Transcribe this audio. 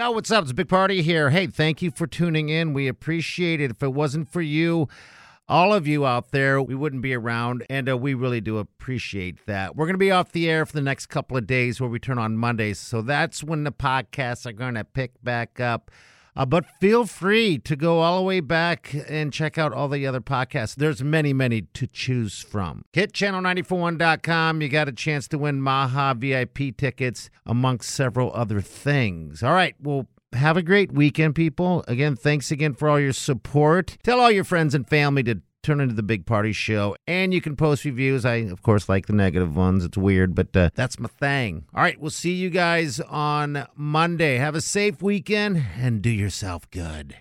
Yo, what's up? It's a big party here. Hey, thank you for tuning in. We appreciate it. If it wasn't for you, all of you out there, we wouldn't be around, and uh, we really do appreciate that. We're going to be off the air for the next couple of days where we turn on Mondays, so that's when the podcasts are going to pick back up. Uh, but feel free to go all the way back and check out all the other podcasts. There's many, many to choose from. Hit channel941.com. You got a chance to win Maha VIP tickets, amongst several other things. All right. Well, have a great weekend, people. Again, thanks again for all your support. Tell all your friends and family to turn into the big party show. And you can post reviews. I, of course, like the negative ones. It's weird, but uh, that's my thing. All right, we'll see you guys on Monday. Have a safe weekend and do yourself good.